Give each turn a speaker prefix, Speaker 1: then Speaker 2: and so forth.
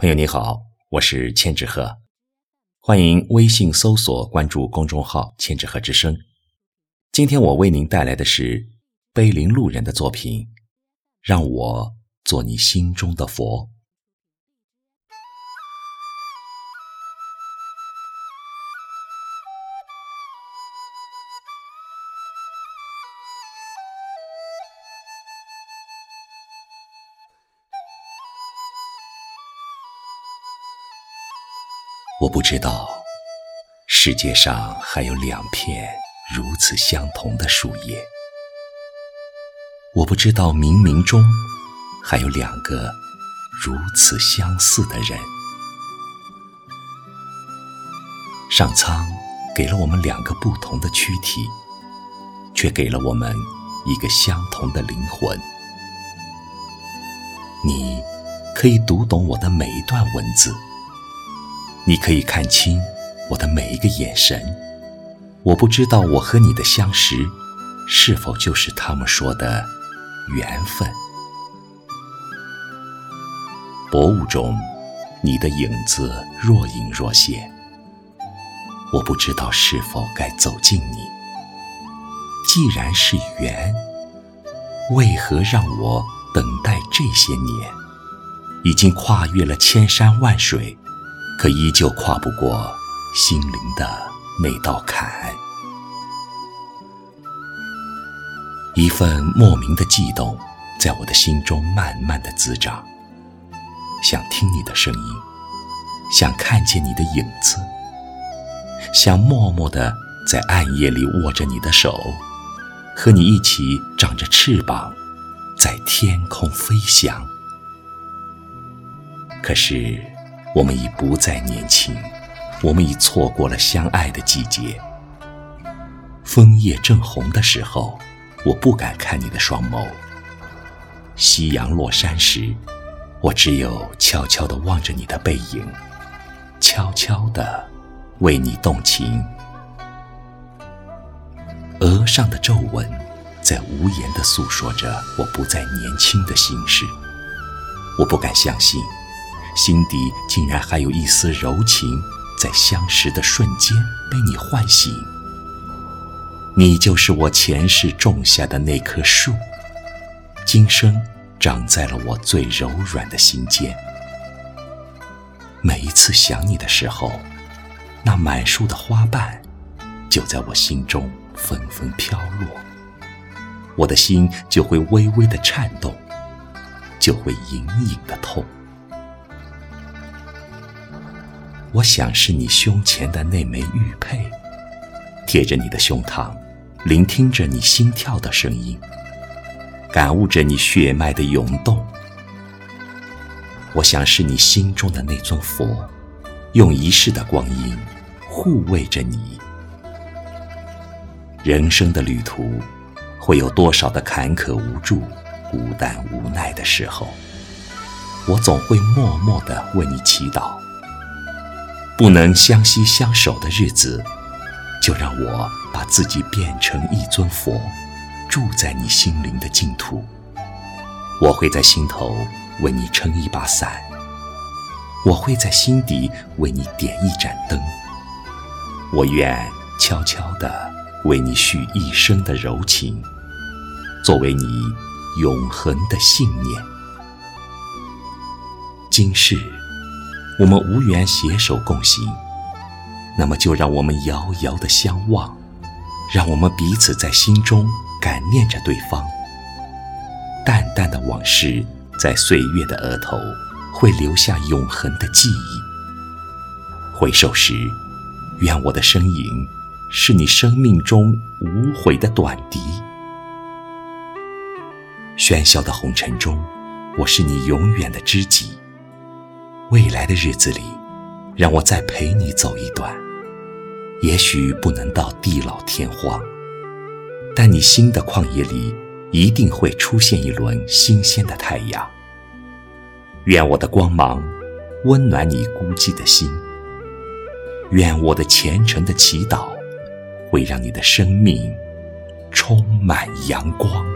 Speaker 1: 朋友你好，我是千纸鹤，欢迎微信搜索关注公众号“千纸鹤之声”。今天我为您带来的是碑林路人的作品《让我做你心中的佛》。我不知道世界上还有两片如此相同的树叶，我不知道冥冥中还有两个如此相似的人。上苍给了我们两个不同的躯体，却给了我们一个相同的灵魂。你可以读懂我的每一段文字。你可以看清我的每一个眼神，我不知道我和你的相识，是否就是他们说的缘分。薄雾中，你的影子若隐若现，我不知道是否该走近你。既然是缘，为何让我等待这些年？已经跨越了千山万水。可依旧跨不过心灵的那道坎，一份莫名的悸动在我的心中慢慢的滋长，想听你的声音，想看见你的影子，想默默的在暗夜里握着你的手，和你一起长着翅膀，在天空飞翔。可是。我们已不再年轻，我们已错过了相爱的季节。枫叶正红的时候，我不敢看你的双眸；夕阳落山时，我只有悄悄地望着你的背影，悄悄地为你动情。额上的皱纹，在无言地诉说着我不再年轻的心事。我不敢相信。心底竟然还有一丝柔情，在相识的瞬间被你唤醒。你就是我前世种下的那棵树，今生长在了我最柔软的心间。每一次想你的时候，那满树的花瓣就在我心中纷纷飘落，我的心就会微微的颤动，就会隐隐的痛。我想是你胸前的那枚玉佩，贴着你的胸膛，聆听着你心跳的声音，感悟着你血脉的涌动。我想是你心中的那尊佛，用一世的光阴护卫着你。人生的旅途，会有多少的坎坷无助、孤单无奈的时候，我总会默默的为你祈祷。不能相惜相守的日子，就让我把自己变成一尊佛，住在你心灵的净土。我会在心头为你撑一把伞，我会在心底为你点一盏灯。我愿悄悄地为你续一生的柔情，作为你永恒的信念。今世。我们无缘携手共行，那么就让我们遥遥的相望，让我们彼此在心中感念着对方。淡淡的往事，在岁月的额头，会留下永恒的记忆。回首时，愿我的身影是你生命中无悔的短笛。喧嚣的红尘中，我是你永远的知己。未来的日子里，让我再陪你走一段。也许不能到地老天荒，但你心的旷野里一定会出现一轮新鲜的太阳。愿我的光芒温暖你孤寂的心，愿我的虔诚的祈祷会让你的生命充满阳光。